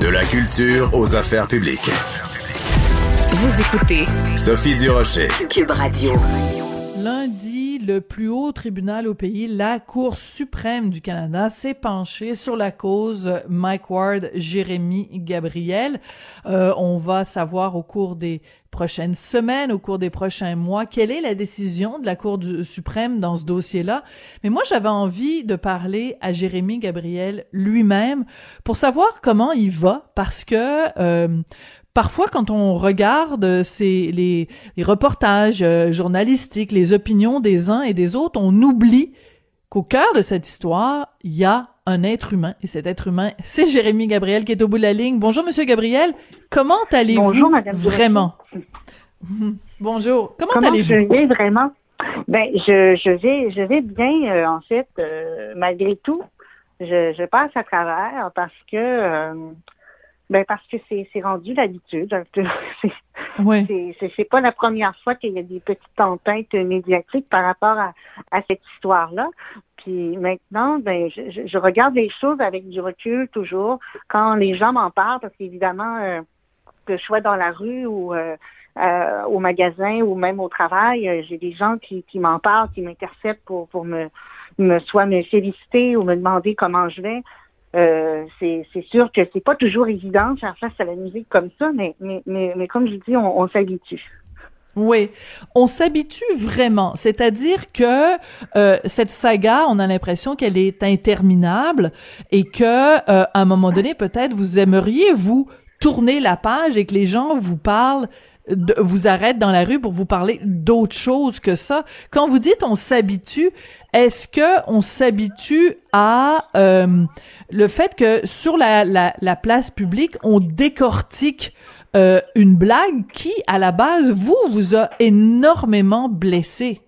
De la culture aux affaires publiques. Vous écoutez Sophie Durocher. Cube Radio. Lundi, le plus haut tribunal au pays, la Cour suprême du Canada, s'est penché sur la cause Mike Ward, Jérémy Gabriel. Euh, on va savoir au cours des prochaines semaines, au cours des prochains mois, quelle est la décision de la Cour suprême dans ce dossier-là? Mais moi, j'avais envie de parler à Jérémy Gabriel lui-même pour savoir comment il va, parce que euh, parfois, quand on regarde ces, les, les reportages euh, journalistiques, les opinions des uns et des autres, on oublie qu'au cœur de cette histoire, il y a un être humain. Et cet être humain, c'est Jérémy Gabriel qui est au bout de la ligne. Bonjour, Monsieur Gabriel. Comment allez-vous? Vraiment? Bonjour. Comment, allez-vous? Je vais vraiment? Ben, je, je vais, je vais bien, euh, en fait, euh, malgré tout. Je, je passe à travers parce que ben parce que c'est rendu l'habitude. oui. C'est pas la première fois qu'il y a des petites tempêtes médiatiques par rapport à, à cette histoire-là. Puis maintenant, ben je, je, regarde les choses avec du recul toujours quand les gens m'en parlent, parce qu'évidemment, euh, que je sois dans la rue ou euh, euh, au magasin ou même au travail, j'ai des gens qui, qui m'en parlent, qui m'interceptent pour, pour me, me soit me féliciter ou me demander comment je vais. Euh, c'est sûr que c'est pas toujours évident de faire face à la musique comme ça, mais, mais, mais, comme je dis, on, s'habitue. Oui, on s'habitue vraiment. C'est-à-dire que euh, cette saga, on a l'impression qu'elle est interminable et que euh, à un moment donné, peut-être vous aimeriez vous tourner la page et que les gens vous parlent vous arrête dans la rue pour vous parler d'autre chose que ça. Quand vous dites on s'habitue, est-ce que on s'habitue à euh, le fait que sur la, la, la, place publique, on décortique euh, une blague qui, à la base, vous, vous a énormément blessé?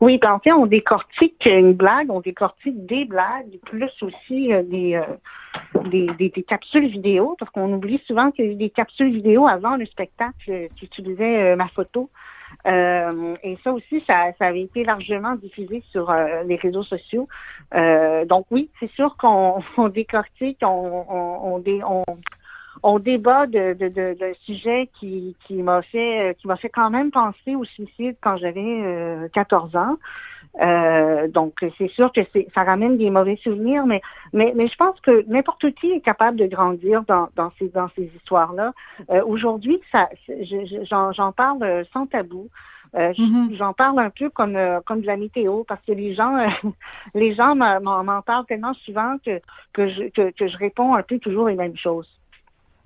Oui, ben, en fait, on décortique une blague, on décortique des blagues, plus aussi euh, des, euh, des, des, des, capsules vidéo, parce qu'on oublie souvent qu'il y a des capsules vidéo avant le spectacle qui utilisaient euh, ma photo. et ça aussi, ça, ça, avait été largement diffusé sur les réseaux sociaux. donc oui, c'est sûr qu'on on décortique, on, on, on, on débat de, de, de, de sujet qui, qui m'a fait qui m'a fait quand même penser au suicide quand j'avais 14 euh, ans. Euh, donc c'est sûr que c'est ça ramène des mauvais souvenirs, mais mais, mais je pense que n'importe qui est capable de grandir dans, dans ces dans ces histoires là. Euh, aujourd'hui, ça j'en parle sans tabou. Euh, mm-hmm. J'en parle un peu comme comme de la météo parce que les gens les gens m'en parlent tellement souvent que que je que, que je réponds un peu toujours les mêmes choses.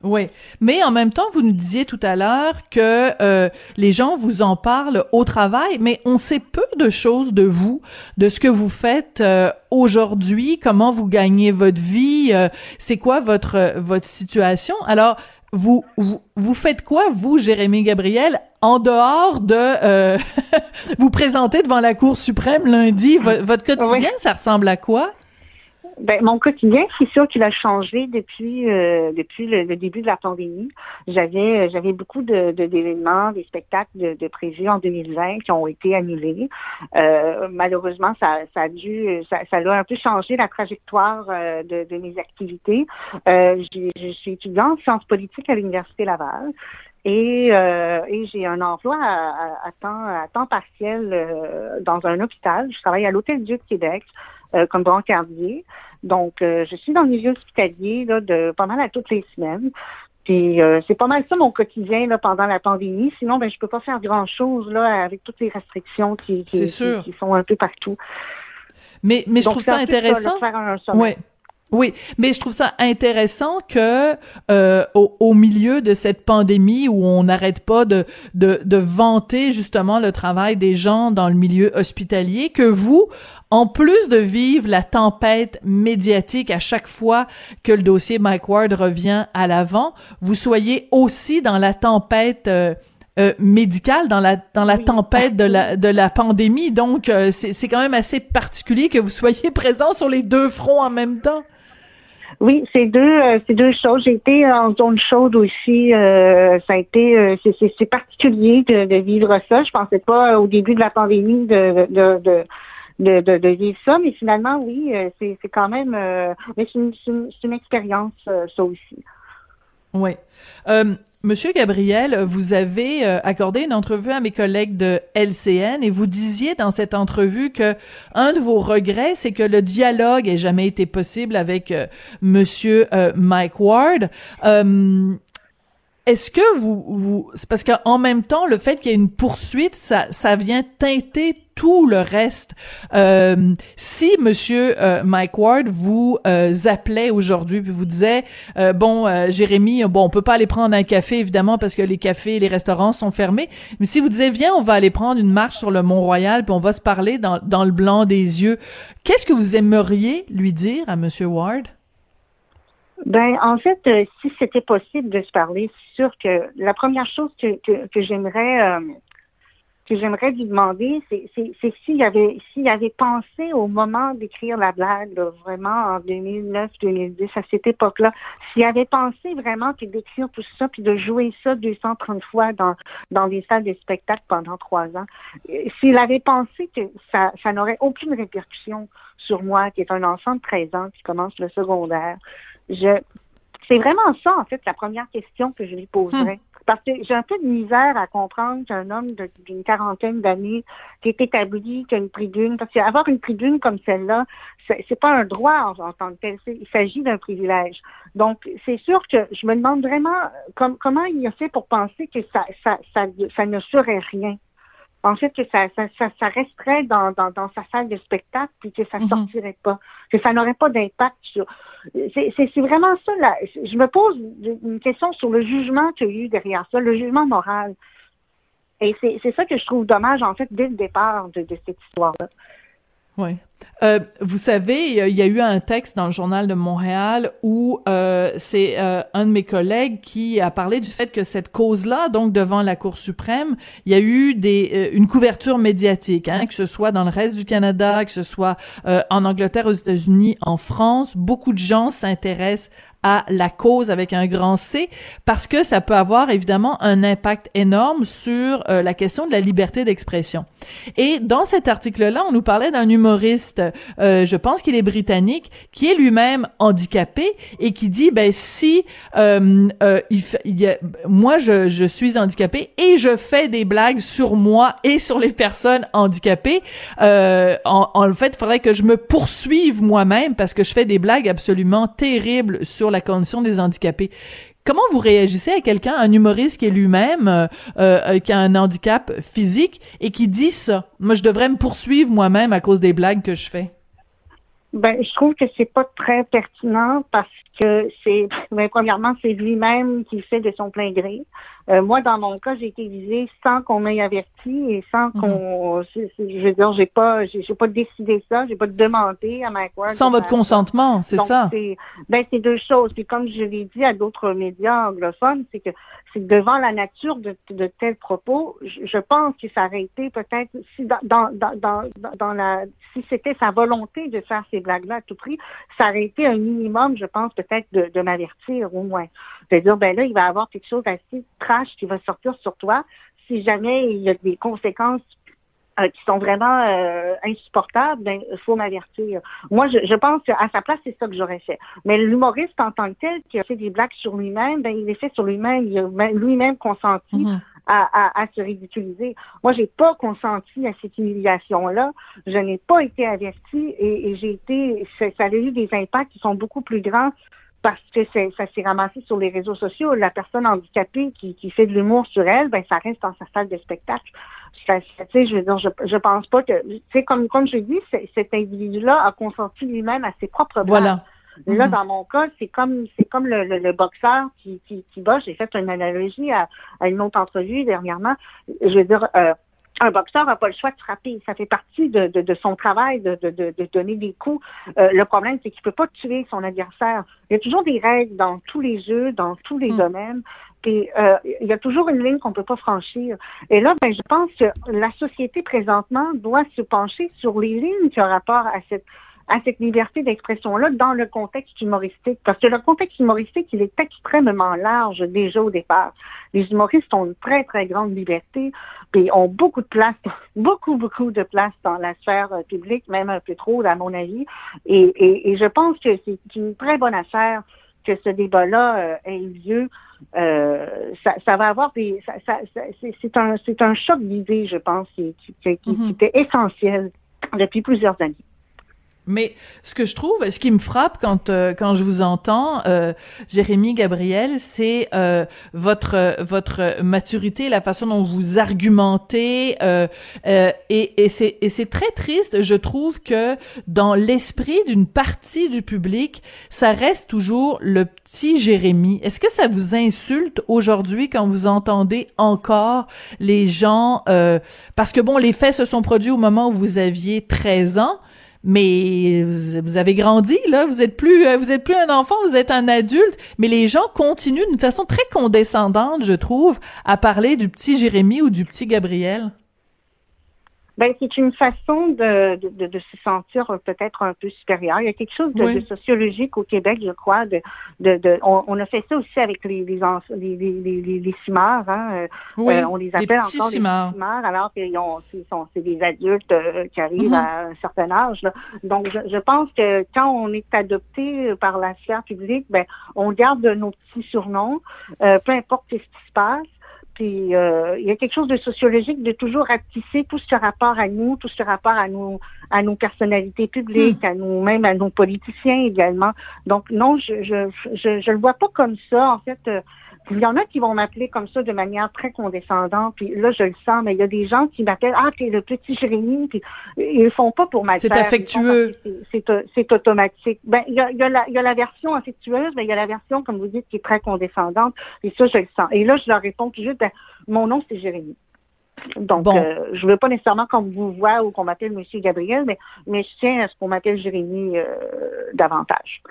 Oui, mais en même temps, vous nous disiez tout à l'heure que euh, les gens vous en parlent au travail, mais on sait peu de choses de vous, de ce que vous faites euh, aujourd'hui, comment vous gagnez votre vie, euh, c'est quoi votre votre situation. Alors, vous, vous, vous faites quoi, vous, Jérémy Gabriel, en dehors de vous présenter devant la Cour suprême lundi? votre quotidien, ça ressemble à quoi? Ben, mon quotidien, c'est sûr qu'il a changé depuis euh, depuis le, début de la pandémie. J'avais j'avais beaucoup d'événements, des spectacles de, de, prévus en 2020 qui ont été annulés. Euh, malheureusement, ça, ça a dû ça, ça a un peu changé la trajectoire euh, de, de, mes activités. je suis étudiante en sciences politiques à l'université Laval. Et, et j'ai un emploi à, à, temps, à temps partiel dans un hôpital. Je travaille à l'Hôtel Dieu de Québec. Euh, comme brancardier. Donc, euh, je suis dans le milieu hospitalier là, de pas mal à toutes les semaines. Puis euh, c'est pas mal ça mon quotidien là, pendant la pandémie. Sinon, ben je peux pas faire grand chose là avec toutes les restrictions qui, qui, qui, sont un peu partout. Mais mais je trouve ça intéressant. ouais. Oui, mais je trouve ça intéressant que euh, au, au, milieu de cette pandémie où on n'arrête pas de, de, de vanter justement le travail des gens dans le milieu hospitalier, que vous, en plus de vivre la tempête médiatique à chaque fois que le dossier Mike Ward revient à l'avant, vous soyez aussi dans la tempête euh, euh, médicale dans la dans la tempête de la de la pandémie donc euh, c'est c'est quand même assez particulier que vous soyez présent sur les deux fronts en même temps. Oui, c'est deux, euh, deux choses. J'ai été en zone chaude aussi. Euh, ça a été, euh, c'est particulier de, vivre ça. Je pensais pas au début de la pandémie de, de, de, vivre ça. Mais finalement, oui, c'est quand même, mais une, une, expérience, ça aussi. Oui. Monsieur Gabriel, vous avez euh, accordé une entrevue à mes collègues de LCN et vous disiez dans cette entrevue que un de vos regrets, c'est que le dialogue ait jamais été possible avec euh, Monsieur euh, Mike Ward. Est-ce que vous, vous c'est parce qu'en même temps, le fait qu'il y ait une poursuite, ça, ça vient teinter tout le reste. Euh, si Monsieur euh, Mike Ward vous euh, appelait aujourd'hui puis vous disait euh, bon euh, Jérémy, bon on peut pas aller prendre un café évidemment parce que les cafés et les restaurants sont fermés, mais si vous disiez viens on va aller prendre une marche sur le Mont Royal puis on va se parler dans, dans le blanc des yeux, qu'est-ce que vous aimeriez lui dire à Monsieur Ward? Ben, en fait, euh, si c'était possible de se parler, c'est sûr que la première chose que, que, j'aimerais euh, que j'aimerais lui demander, c'est s'il avait s'il avait pensé au moment d'écrire la blague, là, vraiment en 2009-2010, à cette époque-là, s'il avait pensé vraiment que d'écrire tout ça, puis de jouer ça 230 fois dans, dans des salles de spectacle pendant trois ans, euh, s'il avait pensé que ça, ça n'aurait aucune répercussion sur moi, qui est un enfant de 13 ans qui commence le secondaire, je c'est vraiment ça, en fait, la première question que je lui poserais. Parce que j'ai un peu de misère à comprendre qu'un homme d'une quarantaine d'années qui est établi, qui a une tribune, parce qu'avoir une tribune comme celle-là, c'est pas un droit en, en tant que tel, il s'agit d'un privilège. Donc, c'est sûr que je me demande vraiment com- comment il a fait pour penser que ça, ça, ça, ça ne serait rien. En fait, que ça, ça, ça, ça resterait dans, dans, dans sa salle de spectacle, puis que ça Mhm. sortirait pas, que ça n'aurait pas d'impact sur. C'est vraiment ça. Là. Je me pose une question sur le jugement qu'il y a eu derrière ça, le jugement moral. Et c'est c'est ça que je trouve dommage, en fait, dès le départ de, de cette histoire-là. Oui. Euh, vous savez, il y a eu un texte dans le journal de Montréal où euh, c'est euh, un de mes collègues qui a parlé du fait que cette cause-là, donc devant la Cour suprême, il y a eu des euh, une couverture médiatique, hein, que ce soit dans le reste du Canada, que ce soit euh, en Angleterre, aux États-Unis, en France, beaucoup de gens s'intéressent à la cause avec un grand C parce que ça peut avoir évidemment un impact énorme sur euh, la question de la liberté d'expression. Et dans cet article-là, on nous parlait d'un humoriste, euh, je pense qu'il est britannique, qui est lui-même handicapé et qui dit, ben si euh, euh, il, il y a- moi je, je suis handicapé et je fais des blagues sur moi et sur les personnes handicapées, euh, en, en fait, il faudrait que je me poursuive moi-même parce que je fais des blagues absolument terribles sur la condition des handicapés. Comment vous réagissez à quelqu'un, un humoriste qui est lui-même, euh, euh, qui a un handicap physique et qui dit ça? Moi, je devrais me poursuivre moi-même à cause des blagues que je fais. Ben, je trouve que c'est pas très pertinent parce que c'est, ben, premièrement, c'est lui-même qui le fait de son plein gré. Euh, moi, dans mon cas, j'ai été visée sans qu'on m'ait averti et sans qu'on, c'est- c'est- je veux dire, j'ai pas, j'ai pas décidé ça, j'ai pas demandé à Mike Ward. Sans votre consentement, c'est ça? c'est- Ben, c'est deux choses. Puis comme je l'ai dit à d'autres médias anglophones, c'est que c'est devant la nature de, tels propos, je, pense que ça aurait été peut-être si dans, dans, dans la si c'était sa volonté de faire ces blagues-là à tout prix, ça aurait été un minimum, je pense, peut-être de, de m'avertir au moins. De dire ben là, il va y avoir quelque chose d'assez trash qui va sortir sur toi si jamais il y a des conséquences euh, qui sont vraiment euh, insupportables, ben il faut m'avertir. Moi, je, je pense qu'à sa place, c'est ça que j'aurais fait. Mais l'humoriste en tant que tel, qui a fait des blagues sur lui-même, ben il les fait sur lui-même, il a même- lui-même consenti Mhm. à, à, à se ridiculiser. Moi, j'ai pas consenti à cette humiliation-là. Je n'ai pas été avertie et, et j'ai été, ça, ça a eu des impacts qui sont beaucoup plus grands parce que ça s'est ramassé sur les réseaux sociaux. La personne handicapée qui, qui fait de l'humour sur elle, ben ça reste dans sa salle de spectacle. Ça, ça, je veux dire, je, je pense pas que, tu sais, comme comme je dis, cet individu-là a consenti lui-même à ses propres. Voilà. Là, Mhm. dans mon cas, c'est comme c'est comme le, le, le boxeur qui, qui, qui bat. J'ai fait une analogie à, à une autre entrevue dernièrement. Je veux dire, euh, un boxeur n'a pas le choix de frapper. Ça fait partie de, de, de son travail de, de, donner des coups. Euh, le problème, c'est qu'il ne peut pas tuer son adversaire. Il y a toujours des règles dans tous les jeux, dans tous les Hmm. domaines. Et euh, il y a toujours une ligne qu'on ne peut pas franchir. Et là, ben, je pense que la société présentement doit se pencher sur les lignes qui ont rapport à cette à cette liberté d'expression-là dans le contexte humoristique. Parce que le contexte humoristique, il est extrêmement large déjà au départ. Les humoristes ont une très, très grande liberté, puis ont beaucoup de place, beaucoup, beaucoup de place dans la sphère euh, publique, même un peu trop, à mon avis. Et, et, je pense que c'est une très bonne affaire que ce débat-là euh, ait lieu. Euh, ça, ça, va avoir des... Ça, ça, c'est un, un choc d'idées, je pense, qui, qui, qui mm-hmm. était essentiel depuis plusieurs années. Mais ce que je trouve, ce qui me frappe quand euh, quand je vous entends, euh, Jérémy Gabriel, c'est euh, votre votre maturité, la façon dont vous argumentez, euh, euh, et, et c'est et c'est très triste. Je trouve que dans l'esprit d'une partie du public, ça reste toujours le petit Jérémy. Est-ce que ça vous insulte aujourd'hui quand vous entendez encore les gens parce que bon, les faits se sont produits au moment où vous aviez 13 ans mais vous avez grandi là, vous êtes plus euh, vous êtes plus un enfant, vous êtes un adulte, mais les gens continuent d'une façon très condescendante, je trouve, à parler du petit Jérémy ou du petit Gabriel. Ben, c'est une façon de, de, de, se sentir peut-être un peu supérieur. Il y a quelque chose de, sociologique au Québec, je crois. De, de, on, a fait ça aussi avec les les, les, les, les, Hein. Euh, euh, on les appelle encore les cimars, alors qu'ils sont c'est des adultes euh, qui arrivent mhm. à un certain âge. Donc, je, je, pense que quand on est adopté par la sphère publique, ben, on garde nos petits surnoms, peu importe ce qui se passe. Puis euh, il y a quelque chose de sociologique de toujours ratisser tout ce rapport à nous, tout ce rapport à nous, à nos personnalités publiques, hmm. à nous même à nos politiciens également. Donc non, je je je, je le vois pas comme ça. En fait, euh, il y en a qui vont m'appeler comme ça de manière très condescendante, puis là, je le sens, mais il y a des gens qui m'appellent « Ah, t'es le petit Jérémy », puis ils le font pas pour m'attirer. C'est affectueux. C'est automatique. Ben, il y a, y, a la, y a la version affectueuse, mais il y a la version, comme vous dites, qui est très condescendante, et ça, je le sens. Et là, je leur réponds juste ben, Mon nom, c'est Jérémy ». Donc, euh, je veux pas nécessairement qu'on vous voit ou qu'on m'appelle Monsieur Gabriel, mais, mais je tiens à ce qu'on m'appelle Jérémy euh, davantage.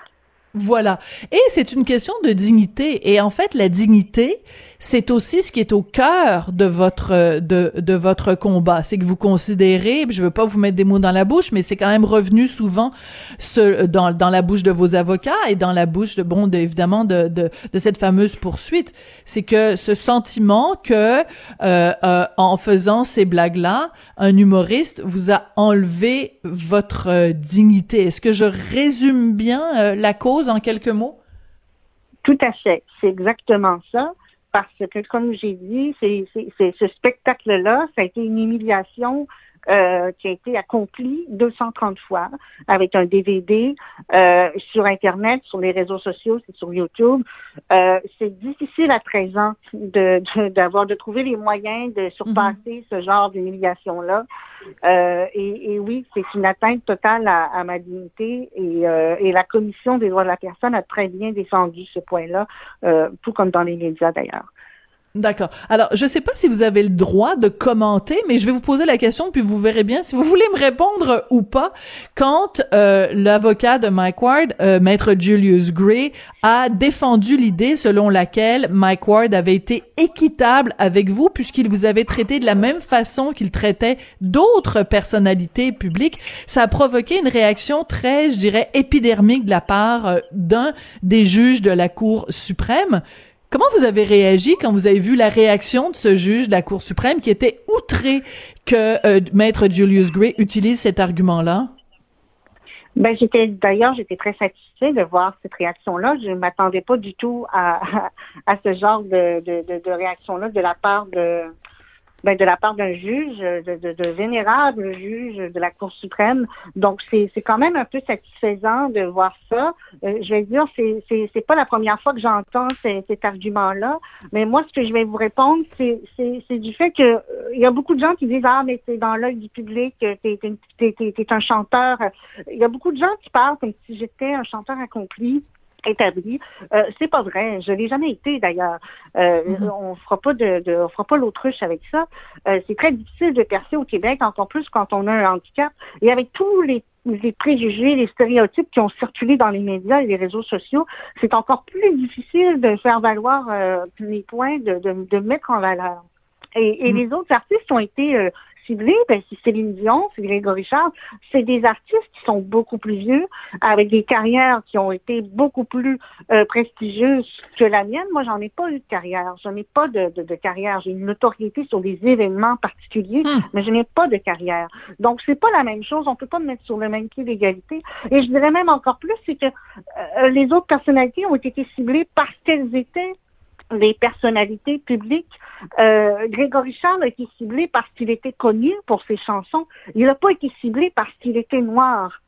Voilà. Et c'est une question de dignité. Et en fait, la dignité, c'est aussi ce qui est au cœur de votre de, de votre combat. C'est que vous considérez, je veux pas vous mettre des mots dans la bouche, mais c'est quand même revenu souvent ce, dans, dans la bouche de vos avocats et dans la bouche de bon, évidemment de, de, de cette fameuse poursuite. C'est que ce sentiment que euh, euh, en faisant ces blagues-là, un humoriste vous a enlevé votre euh, dignité. Est-ce que je résume bien euh, la cause? En quelques mots? Tout à fait. C'est exactement ça. Parce que, comme j'ai dit, c'est ce spectacle-là, ça a été une humiliation euh, qui a été accompli 230 fois avec un DVD euh, sur Internet, sur les réseaux sociaux, c'est sur YouTube. Euh, c'est difficile à présent de d'avoir de, trouver les moyens de surpasser mhm. ce genre d'humiliation-là. Euh, et, et, oui, c'est une atteinte totale à, à ma dignité et, euh, et, la Commission des droits de la personne a très bien défendu ce point-là, tout comme dans les médias d'ailleurs. D'accord. Alors, je ne sais pas si vous avez le droit de commenter, mais je vais vous poser la question, puis vous verrez bien si vous voulez me répondre ou pas. Quand euh, l'avocat de Mike Ward, euh, maître Julius Gray, a défendu l'idée selon laquelle Mike Ward avait été équitable avec vous, puisqu'il vous avait traité de la même façon qu'il traitait d'autres personnalités publiques, ça a provoqué une réaction très, je dirais, épidermique de la part euh, d'un des juges de la Cour suprême. Comment vous avez réagi quand vous avez vu la réaction de ce juge de la Cour suprême qui était outré que euh, maître Julius Gray utilise cet argument-là? Ben, j'étais d'ailleurs, j'étais très satisfaite de voir cette réaction-là. Je ne m'attendais pas du tout à, à, ce genre de, de, réaction-là de la part de, ben, de la part d'un juge, de, de, de, vénérable juge de la Cour suprême. Donc, c'est quand même un peu satisfaisant de voir ça. Euh, je vais dire, c'est pas la première fois que j'entends cet argument-là, mais moi, ce que je vais vous répondre, c'est du fait que euh, il y a beaucoup de gens qui disent ah mais c'est dans l'œil du public, t'es es, un chanteur. Il y a beaucoup de gens qui parlent comme si j'étais un chanteur accompli établi. Euh, c'est pas vrai. Je l'ai jamais été d'ailleurs. Euh, mm-hmm. On fera pas de, de, on fera pas l'autruche avec ça. Euh, c'est très difficile de percer au Québec, encore plus quand on a un handicap. Et avec tous les les préjugés, les stéréotypes qui ont circulé dans les médias et les réseaux sociaux, c'est encore plus difficile de faire valoir euh, les points, de, de, de mettre en valeur. Et, et mm. les autres artistes ont été ciblés, ben, c'est Céline Dion, c'est Grégory Charles, c'est des artistes qui sont beaucoup plus vieux, avec des carrières qui ont été beaucoup plus euh, prestigieuses que la mienne. Moi, j'en ai pas eu de carrière. Je n'ai pas de, de, carrière. J'ai une notoriété sur des événements particuliers, hmm. mais je n'ai pas de carrière. Donc, c'est pas la même chose. On peut pas me mettre sur le même pied d'égalité. Et je dirais même encore plus, c'est que euh, les autres personnalités ont été ciblées parce qu'elles étaient des personnalités publiques. Euh, Grégory Charles a été ciblé parce qu'il était connu pour ses chansons. Il n'a pas été ciblé parce qu'il était noir.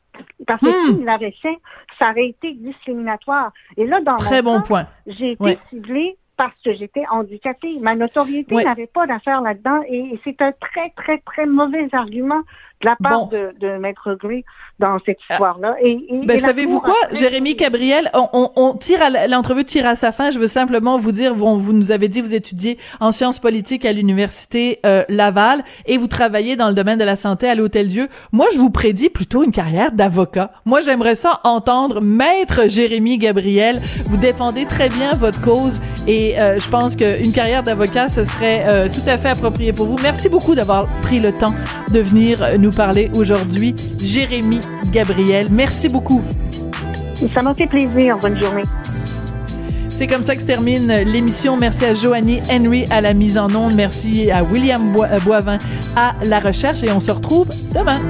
Parce que hmm. s'il l'avait fait, ça aurait été discriminatoire. Et là, dans Très bon point. j'ai été ciblé parce que j'étais handicapée. Ma notoriété n'avait pas d'affaire là-dedans et c'est un très, très, très mauvais argument de la part de, de, Maître Gray dans cette ah. histoire-là. Et, et, ben, savez-vous quoi, Jérémy Gabriel, on, on, on tire à l'entrevue tire à sa fin. Je veux simplement vous dire, vous, vous nous avez dit vous étudiez en sciences politiques à l'université euh, Laval et vous travaillez dans le domaine de la santé à l'Hôtel Dieu. Moi, je vous prédis plutôt une carrière d'avocat. Moi, j'aimerais ça entendre Maître Jérémy Gabriel. Vous défendez très bien votre cause et euh, je pense qu'une carrière d'avocat, ce serait euh, tout à fait approprié pour vous. Merci beaucoup d'avoir pris le temps de venir nous parler aujourd'hui. Jérémy Gabriel, merci beaucoup. Ça m'a fait plaisir. Bonne journée. C'est comme ça que se termine l'émission. Merci à Joanny Henry à la mise en onde. Merci à William euh, Boivin à la recherche et on se retrouve demain.